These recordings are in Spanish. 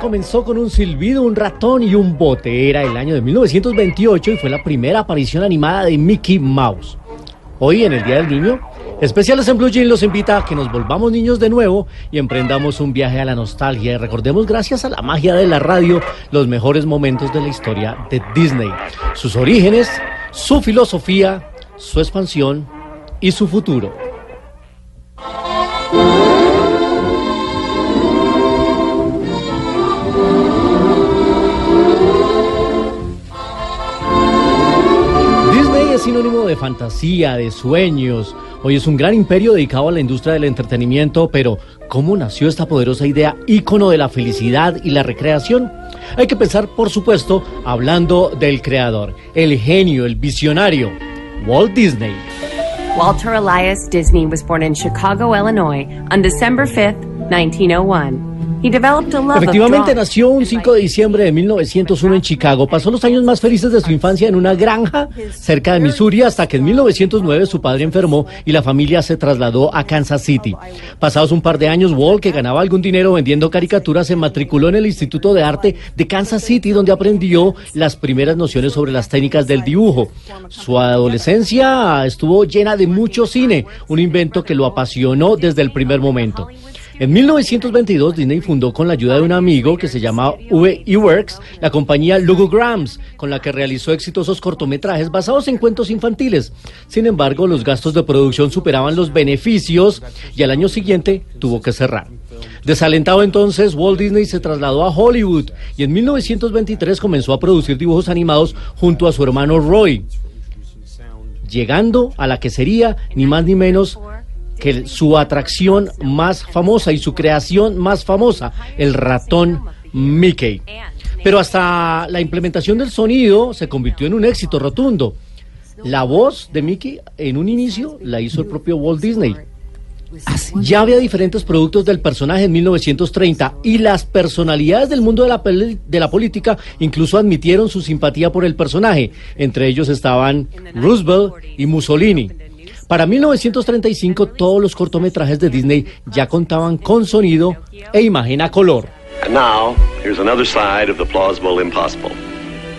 Comenzó con un silbido, un ratón y un bote. Era el año de 1928 y fue la primera aparición animada de Mickey Mouse. Hoy, en el Día del Niño, Especiales en Blue Jean los invita a que nos volvamos niños de nuevo y emprendamos un viaje a la nostalgia y recordemos gracias a la magia de la radio los mejores momentos de la historia de Disney, sus orígenes, su filosofía, su expansión y su futuro. Sinónimo de fantasía, de sueños. Hoy es un gran imperio dedicado a la industria del entretenimiento, pero ¿cómo nació esta poderosa idea ícono de la felicidad y la recreación? Hay que pensar, por supuesto, hablando del creador, el genio, el visionario, Walt Disney. Walter Elias Disney was born in Chicago, Illinois on December 5th, 1901. He developed a love of Efectivamente drawing nació un and 5 de diciembre de 1901 en Chicago. Pasó los años más felices de su infancia en una granja cerca de Missouri hasta que en 1909 su padre enfermó y la familia se trasladó a Kansas City. Pasados un par de años, Walt, que ganaba algún dinero vendiendo caricaturas, se matriculó en el Instituto de Arte de Kansas City donde aprendió las primeras nociones sobre las técnicas del dibujo. Su adolescencia estuvo llena de mucho cine, un invento que lo apasionó desde el primer momento. En 1922 Disney fundó con la ayuda de un amigo que se llamaba V. Works la compañía Logograms, con la que realizó exitosos cortometrajes basados en cuentos infantiles. Sin embargo, los gastos de producción superaban los beneficios y al año siguiente tuvo que cerrar. Desalentado entonces, Walt Disney se trasladó a Hollywood y en 1923 comenzó a producir dibujos animados junto a su hermano Roy, llegando a la que sería ni más ni menos que su atracción más famosa y su creación más famosa, el ratón Mickey. Pero hasta la implementación del sonido se convirtió en un éxito rotundo. La voz de Mickey en un inicio la hizo el propio Walt Disney. Ya había diferentes productos del personaje en 1930 y las personalidades del mundo de la, de la política incluso admitieron su simpatía por el personaje. Entre ellos estaban Roosevelt y Mussolini. Para 1935 todos los cortometrajes de Disney ya contaban con sonido e imagen a color. And now, here's another side of the plausible impossible.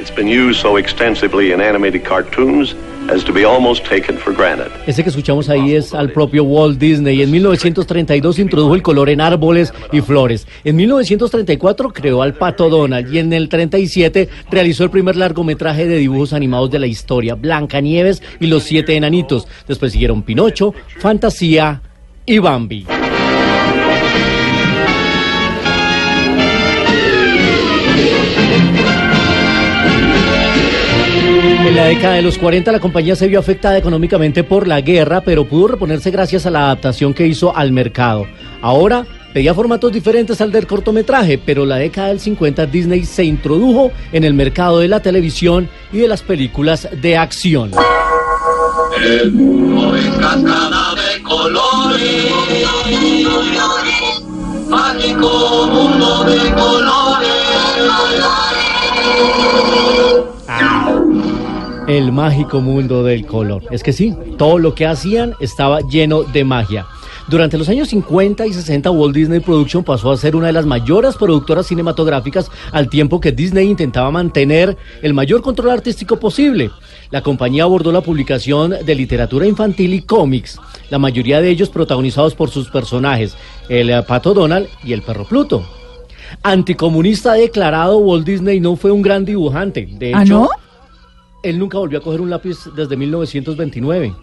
It's been used so extensively in animated cartoons as to be almost taken for granted. Ese que escuchamos ahí es al propio Walt Disney. En 1932 introdujo el color en árboles y flores. En 1934 creó al Pato Donald y en el 37 realizó el primer largometraje de dibujos animados de la historia, Blancanieves y los siete enanitos. Después siguieron Pinocho, Fantasía y Bambi. Década de los 40 la compañía se vio afectada económicamente por la guerra, pero pudo reponerse gracias a la adaptación que hizo al mercado. Ahora pedía formatos diferentes al del cortometraje, pero la década del 50 Disney se introdujo en el mercado de la televisión y de las películas de acción. El mundo es de colores, mágico mundo de colores. El mágico mundo del color. Es que sí, todo lo que hacían estaba lleno de magia. Durante los años 50 y 60, Walt Disney Production pasó a ser una de las mayores productoras cinematográficas al tiempo que Disney intentaba mantener el mayor control artístico posible. La compañía abordó la publicación de literatura infantil y cómics, la mayoría de ellos protagonizados por sus personajes, el eh, pato Donald y el perro Pluto. Anticomunista declarado, Walt Disney no fue un gran dibujante. De ¿Ah, no? Él nunca volvió a coger un lápiz desde 1929.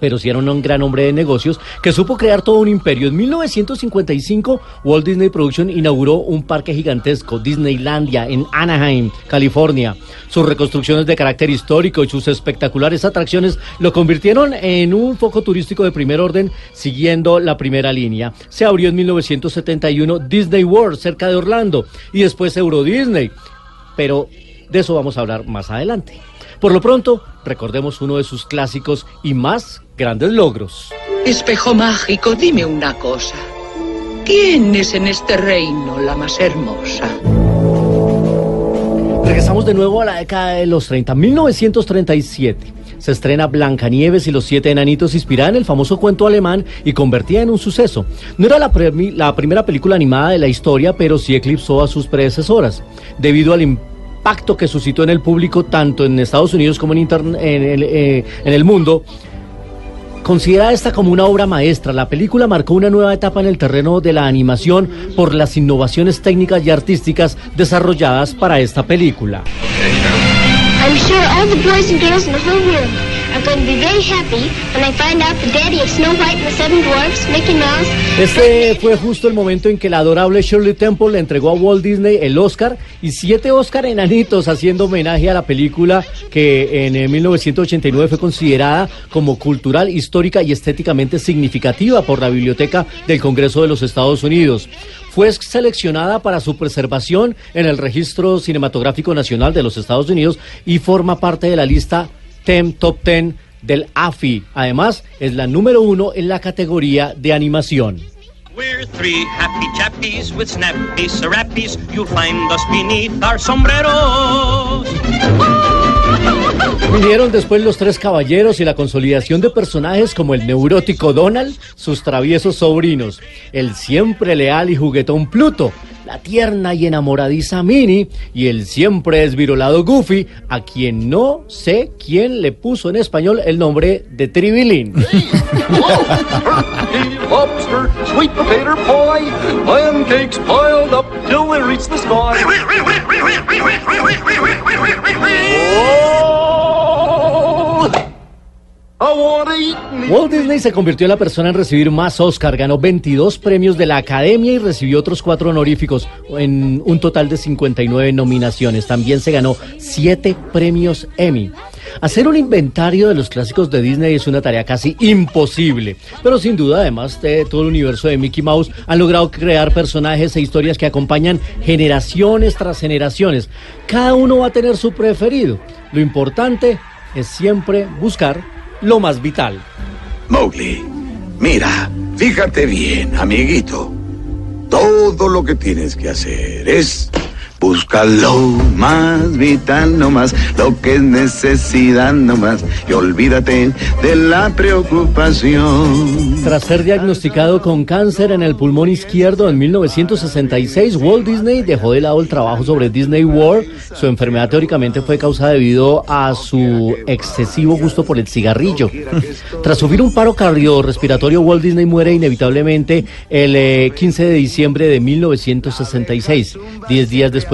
Pero sí era un gran hombre de negocios que supo crear todo un imperio. En 1955, Walt Disney Production inauguró un parque gigantesco, Disneylandia, en Anaheim, California. Sus reconstrucciones de carácter histórico y sus espectaculares atracciones lo convirtieron en un foco turístico de primer orden, siguiendo la primera línea. Se abrió en 1971 Disney World, cerca de Orlando, y después Euro Disney. Pero de eso vamos a hablar más adelante. Por lo pronto, recordemos uno de sus clásicos y más grandes logros. Espejo mágico, dime una cosa. ¿Quién es en este reino la más hermosa? Regresamos de nuevo a la década de los 30, 1937. Se estrena Blancanieves y los siete enanitos inspirada en el famoso cuento alemán y convertida en un suceso. No era la, la primera película animada de la historia, pero sí eclipsó a sus predecesoras. Debido al impacto que suscitó en el público, tanto en Estados Unidos como en, en el, eh, en el mundo, Considerada esta como una obra maestra, la película marcó una nueva etapa en el terreno de la animación por las innovaciones técnicas y artísticas desarrolladas para esta película. Are going to be very happy when I find out the daddy of Snow White and the Seven Dwarfs, Mickey Mouse. Este fue justo el momento en que la adorable Shirley Temple le entregó a Walt Disney el Oscar y siete Oscar enanitos haciendo homenaje a la película que en eh, 1989 fue considerada como cultural, histórica y estéticamente significativa por la Biblioteca del Congreso de los Estados Unidos. Fue seleccionada para su preservación en el Registro Cinematográfico Nacional de los Estados Unidos y forma parte de la lista TEM Top 10 del AFI. Además, es la número uno en la categoría de animación. We're three happy chappies with snappy serappies. You'll find us beneath our sombreros. Vinieron después los tres caballeros y la consolidación de personajes como el neurótico Donald, sus traviesos sobrinos, el siempre leal y juguetón Pluto, la tierna y enamoradiza Minnie y el siempre desvirolado Goofy, a quien no sé quién le puso en español el nombre de Tribilín. Walt Disney se convirtió en la persona en recibir más Oscar, ganó 22 premios de la Academia y recibió otros cuatro honoríficos, en un total de 59 nominaciones. También se ganó 7 premios Emmy. Hacer un inventario de los clásicos de Disney es una tarea casi imposible, pero sin duda, además de todo el universo de Mickey Mouse, han logrado crear personajes e historias que acompañan generaciones tras generaciones. Cada uno va a tener su preferido. Lo importante es siempre buscar lo más vital. Mowgli, mira, fíjate bien, amiguito. Todo lo que tienes que hacer es buscar lo más vital nomás, lo que es necesidad nomás, y olvídate de la preocupación. Tras ser diagnosticado con cáncer en el pulmón izquierdo en 1966, Walt Disney dejó de lado el trabajo sobre Disney World. Su enfermedad teóricamente fue causada debido a su excesivo gusto por el cigarrillo. Tras sufrir un paro cardiorrespiratorio, Walt Disney muere inevitablemente el eh, 15 de diciembre de 1966, 10 días después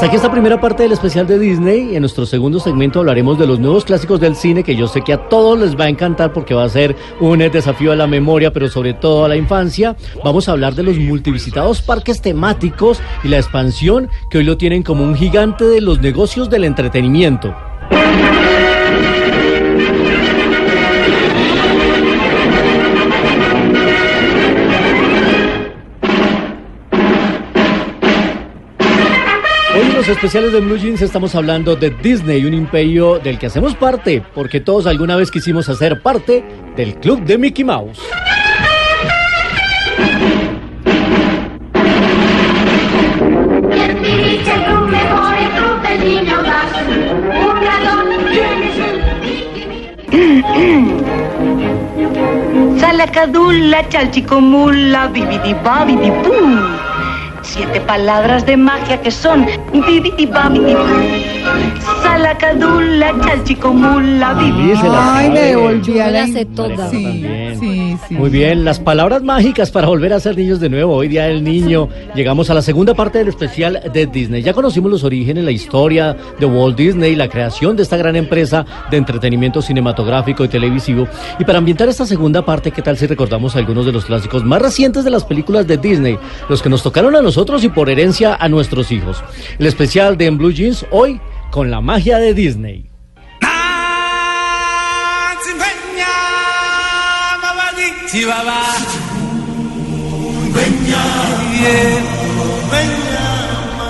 Hasta aquí esta primera parte del especial de Disney. En nuestro segundo segmento hablaremos de los nuevos clásicos del cine que yo sé que a todos les va a encantar porque va a ser un desafío a la memoria, pero sobre todo a la infancia. Vamos a hablar de los multivisitados parques temáticos y la expansión que hoy lo tienen como un gigante de los negocios del entretenimiento. Especiales de Blue Jeans estamos hablando de Disney, un imperio del que hacemos parte, porque todos alguna vez quisimos hacer parte del club de Mickey Mouse. Salacadula, chalchicomula, bibidi babidi boo. Siete palabras de magia que son bibidi babidi salacadula, chalchicomula, la Ay, me devolví a la... sé todas. Sí, sí, sí. Muy bien, las palabras mágicas para volver a ser niños de nuevo. Hoy día del niño. Llegamos a la segunda parte del especial de Disney. Ya conocimos los orígenes, la historia de Walt Disney, la creación de esta gran empresa de entretenimiento cinematográfico y televisivo. Y para ambientar esta segunda parte, ¿qué tal si recordamos algunos de los clásicos más recientes de las películas de Disney? Los que nos tocaron a nosotros y por herencia a nuestros hijos. El especial de En Blue Jeans hoy con la magia de Disney.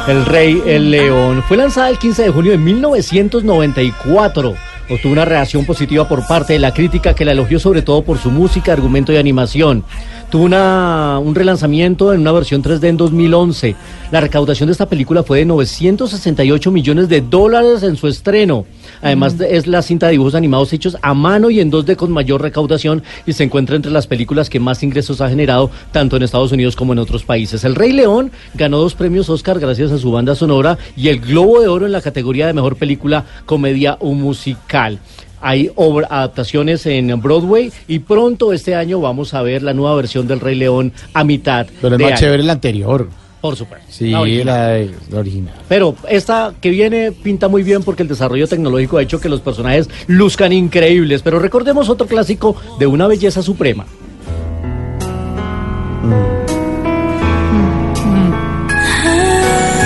El Rey el León fue lanzada el 15 de junio de 1994. Obtuvo una reacción positiva por parte de la crítica que la elogió sobre todo por su música, argumento y animación. Tuvo un relanzamiento en una versión 3D en 2011. La recaudación de esta película fue de 968 millones de dólares en su estreno. Además, de- es la cinta de dibujos animados hechos a mano y en 2D con mayor recaudación y se encuentra entre las películas que más ingresos ha generado tanto en Estados Unidos como en otros países. El Rey León ganó dos premios Oscar gracias a su banda sonora y el Globo de Oro en la categoría de mejor película, comedia o musical. Hay obra- adaptaciones en Broadway y pronto este año vamos a ver la nueva versión del Rey León a mitad. Pero es de más año. chévere la anterior. Por supuesto. Sí, La original. la, de- la original. Pero esta que viene pinta muy bien porque el desarrollo tecnológico ha hecho que los personajes luzcan increíbles. Pero recordemos otro clásico de una belleza suprema.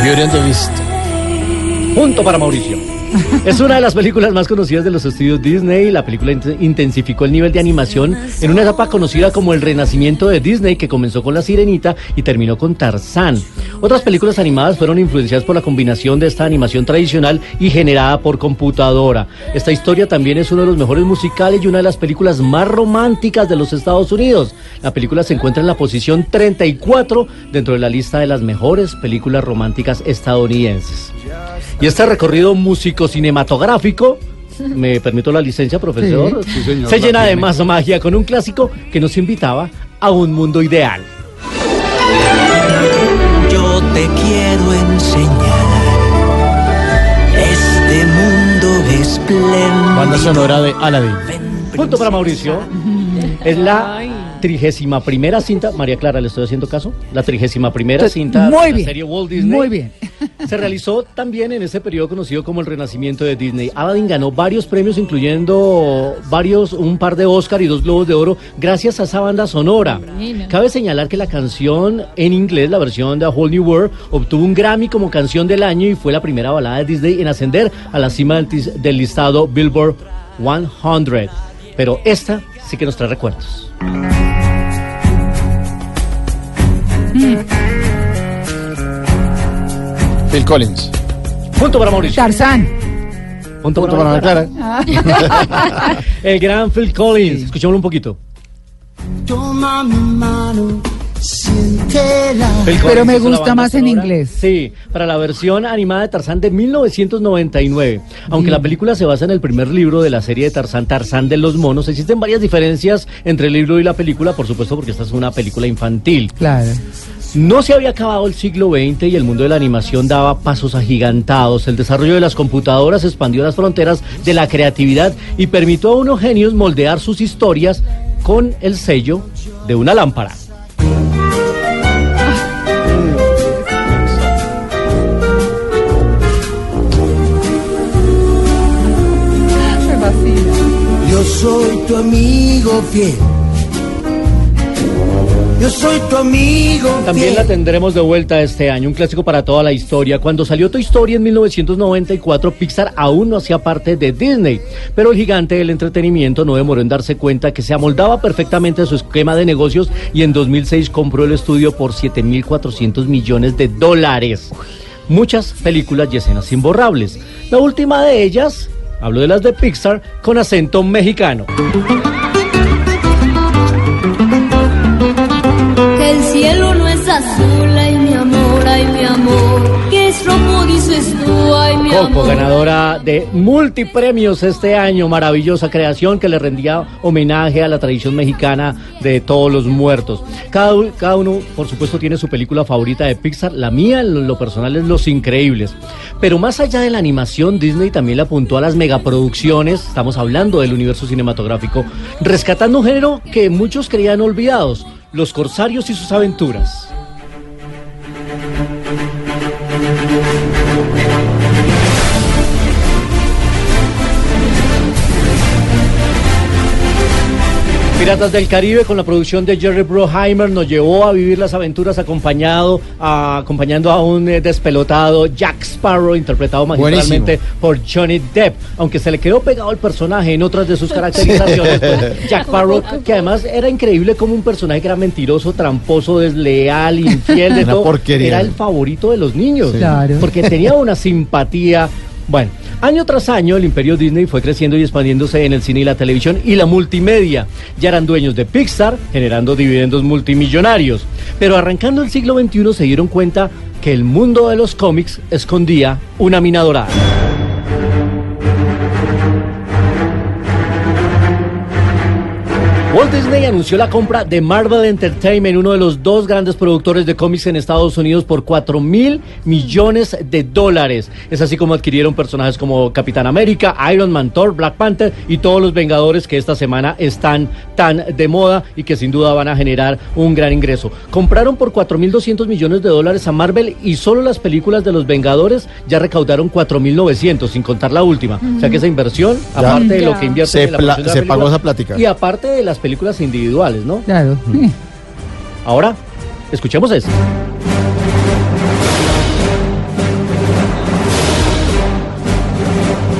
Beauty and the Beast. Punto para Mauricio. Es una de las películas más conocidas de los estudios Disney. La película int- intensificó el nivel de animación en una etapa conocida como el renacimiento de Disney, que comenzó con La Sirenita y terminó con Tarzán. Otras películas animadas fueron influenciadas por la combinación de esta animación tradicional y generada por computadora. Esta historia también es uno de los mejores musicales y una de las películas más románticas de los Estados Unidos. La película se encuentra en la posición 34 dentro de la lista de las mejores películas románticas estadounidenses. Y este recorrido músico cinematográfico, me permito la licencia, profesor, Sí, sí, señor, se llena de más magia con un clásico que nos invitaba a un mundo ideal. Yo te quiero enseñar este mundo espléndido. Banda sonora de Aladdin. Punto para Mauricio. Es la trigésima primera cinta, María Clara, ¿le estoy haciendo caso? La trigésima primera cinta Muy de la bien, serie Walt Disney. muy bien. Se realizó también en ese periodo conocido como el Renacimiento de Disney. Aladdin ganó varios premios, incluyendo varios, un par de Oscar y dos Globos de Oro, gracias a esa banda sonora. Cabe señalar que la canción en inglés, la versión de A Whole New World, obtuvo un Grammy como canción del año y fue la primera balada de Disney en ascender a la cima del listado Billboard 100. Pero esta sí que nos trae recuerdos. Phil Collins. Punto para Mauricio. Tarzán. Punto, Punto para Ana Clara. El gran Phil Collins. Escuchémoslo un poquito. Toma mi mano, Pero me gusta más en inglés. Sí, para la versión animada de Tarzán de 1999. Aunque la película se basa en el primer libro de la serie de Tarzán, Tarzán de los monos, existen varias diferencias entre el libro y la película, por supuesto, porque esta es una película infantil. Claro. No se había acabado el siglo XX y el mundo de la animación daba pasos agigantados. El desarrollo de las computadoras expandió las fronteras de la creatividad y permitió a unos genios moldear sus historias con el sello de una lámpara. Yo soy tu amigo fiel. Yo soy tu amigo También la tendremos de vuelta este año, un clásico para toda la historia. Cuando salió Toy Story en 1994, Pixar aún no hacía parte de Disney, pero el gigante del entretenimiento no demoró en darse cuenta que se amoldaba perfectamente a su esquema de negocios y en 2006 compró el estudio por 7.400 millones de dólares. Muchas películas y escenas imborrables. La última de ellas, hablo de las de Pixar, con acento mexicano. Ganadora de multipremios este año, maravillosa creación que le rendía homenaje a la tradición mexicana de todos los muertos. Cada, uno, por supuesto, tiene su película favorita de Pixar. La mía, lo personal, es Los Increíbles. Pero más allá de la animación, Disney también le apuntó a las megaproducciones. Estamos hablando del universo cinematográfico, rescatando un género que muchos creían olvidados: los corsarios y sus aventuras. Piratas del Caribe con la producción de Jerry Bruckheimer nos llevó a vivir las aventuras acompañado a- acompañando a un eh, despelotado Jack Sparrow interpretado magistralmente por Johnny Depp, aunque se le quedó pegado el personaje en otras de sus caracterizaciones. pues, Jack Sparrow, que además era increíble como un personaje que era mentiroso, tramposo, desleal, infiel, de Una todo. porquería. Era el favorito de los niños, Sí. Claro. porque tenía una simpatía. Bueno, año tras año el imperio Disney fue creciendo y expandiéndose en el cine y la televisión y la multimedia. Ya eran dueños de Pixar, generando dividendos multimillonarios. Pero arrancando el siglo XXI se dieron cuenta que el mundo de los cómics escondía una mina dorada. Walt Disney anunció la compra de Marvel Entertainment, uno de los dos grandes productores de cómics en Estados Unidos, por 4 mil millones de dólares. Es así como adquirieron personajes como Capitán América, Iron Man, Thor, Black Panther y todos los Vengadores que esta semana están tan de moda y que sin duda van a generar un gran ingreso. Compraron por 4 mil 200 millones de dólares a Marvel y solo las películas de los Vengadores ya recaudaron 4 mil 900, sin contar la última. O sea que esa inversión, Ya. aparte de lo que invierte Se en la de se pagó esa plática. Y aparte de las películas individuales, ¿no? Claro. Ahora, escuchemos esto.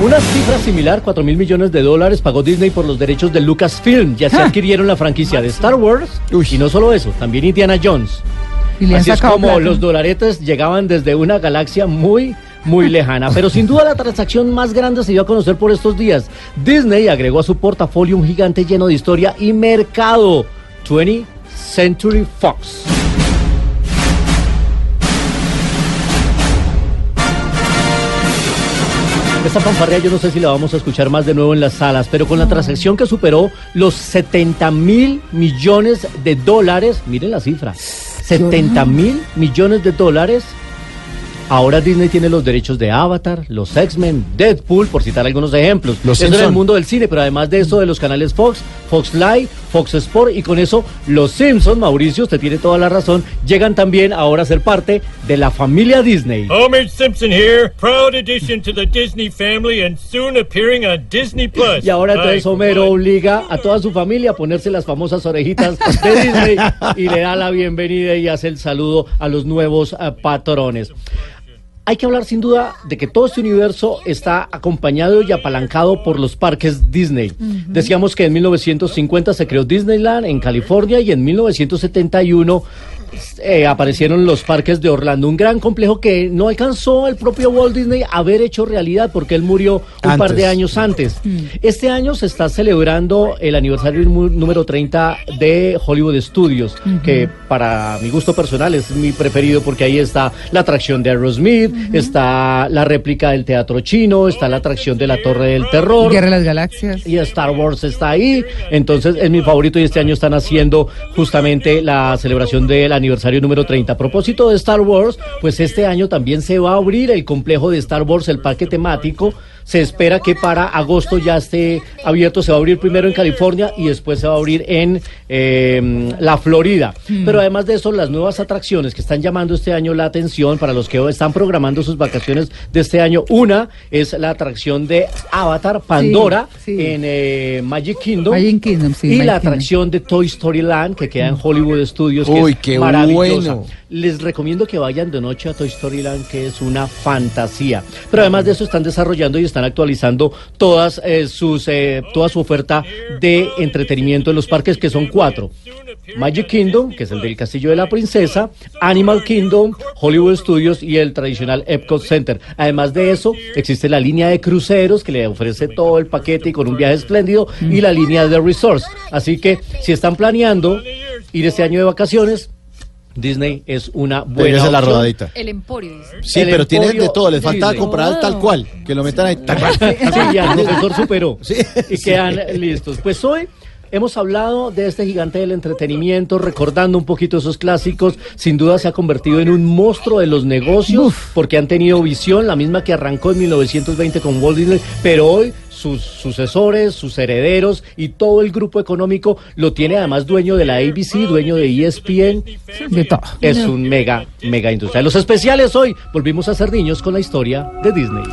Una cifra similar, 4 mil millones de dólares, pagó Disney por los derechos de Lucasfilm. Ya se adquirieron la franquicia de Star Wars. Y no solo eso, también Indiana Jones. Y Así es como plata. los dolaretes llegaban desde una galaxia muy, muy lejana. Pero sin duda la transacción más grande se dio a conocer por estos días. Disney agregó a su portafolio un gigante lleno de historia y mercado. 20th Century Fox. Esta fanfarria yo no sé si la vamos a escuchar más de nuevo en las salas, pero con la transacción que superó los 70 mil millones de dólares, miren la cifra, 70 mil millones de dólares. Ahora Disney tiene los derechos de Avatar, los X-Men, Deadpool, por citar algunos ejemplos. Los eso en el mundo del cine, pero además de eso de los canales Fox, Fox Live, Fox Sport y con eso los Simpsons, Mauricio, usted tiene toda la razón, llegan también ahora a ser parte de la familia Disney. Homer Simpson here, proud addition to the Disney family and soon appearing on Disney Plus. Y ahora entonces Homero obliga a toda su familia a ponerse las famosas orejitas de Disney y le da la bienvenida y hace el saludo a los nuevos eh, patrones. Hay que hablar sin duda de que todo este universo está acompañado y apalancado por los parques Disney. Decíamos que en 1950 se creó Disneyland en California y en 1971 eh, aparecieron los parques de Orlando, un gran complejo que no alcanzó el propio Walt Disney a haber hecho realidad porque él murió un par de años antes. Este año se está celebrando el aniversario número 30 de Hollywood Studios, que para mi gusto personal es mi preferido porque ahí está la atracción de Aerosmith, está la réplica del teatro chino, está la atracción de la Torre del Terror. Guerra de las Galaxias. Y Star Wars está ahí, entonces es mi favorito y este año están haciendo justamente la celebración del aniversario número 30. A propósito de Star Wars, pues este año también se va a abrir el complejo de Star Wars, el parque temático. Se espera que para agosto ya esté abierto, se va a abrir primero en California y después se va a abrir en eh, la Florida. Pero además de eso, las nuevas atracciones que están llamando este año la atención para los que están programando sus vacaciones de este año, una es la atracción de Avatar, Pandora, Sí, sí. en eh, Magic Kingdom. Magic Kingdom, sí, y Magic la Kingdom. atracción de Toy Story Land que queda en Hollywood Studios. que Uy, es qué maravillosa. bueno. Les recomiendo que vayan de noche a Toy Story Land, que es una fantasía. Pero además de eso están desarrollando y están actualizando todas eh, sus eh, toda su oferta de entretenimiento en los parques, que son cuatro. Magic Kingdom, que es el del Castillo de la Princesa, Animal Kingdom, Hollywood Studios y el tradicional Epcot Center. Además de eso, existe la línea de cruceros que le ofrece todo el paquete y con un viaje espléndido y la línea de resorts. Así que si están planeando ir este año de vacaciones, Disney es una buena es la rodadita. El Emporio, dice. Sí, El pero tiene de Emporio todo. Les faltaba Disney. comprar tal cual. Que lo metan ahí. tal cual. Sí, ya el profesor superó. Sí, y sí. quedan listos. Pues hoy hemos hablado de este gigante del entretenimiento, recordando un poquito esos clásicos. Sin duda se ha convertido en un monstruo de los negocios, porque han tenido visión, la misma que arrancó en 1920 con Walt Disney, pero hoy sus sucesores, sus herederos y todo el grupo económico lo tiene además dueño de la ABC, dueño de ESPN. De todo. Es un mega, mega industria. Los especiales hoy, volvimos a ser niños con la historia de Disney.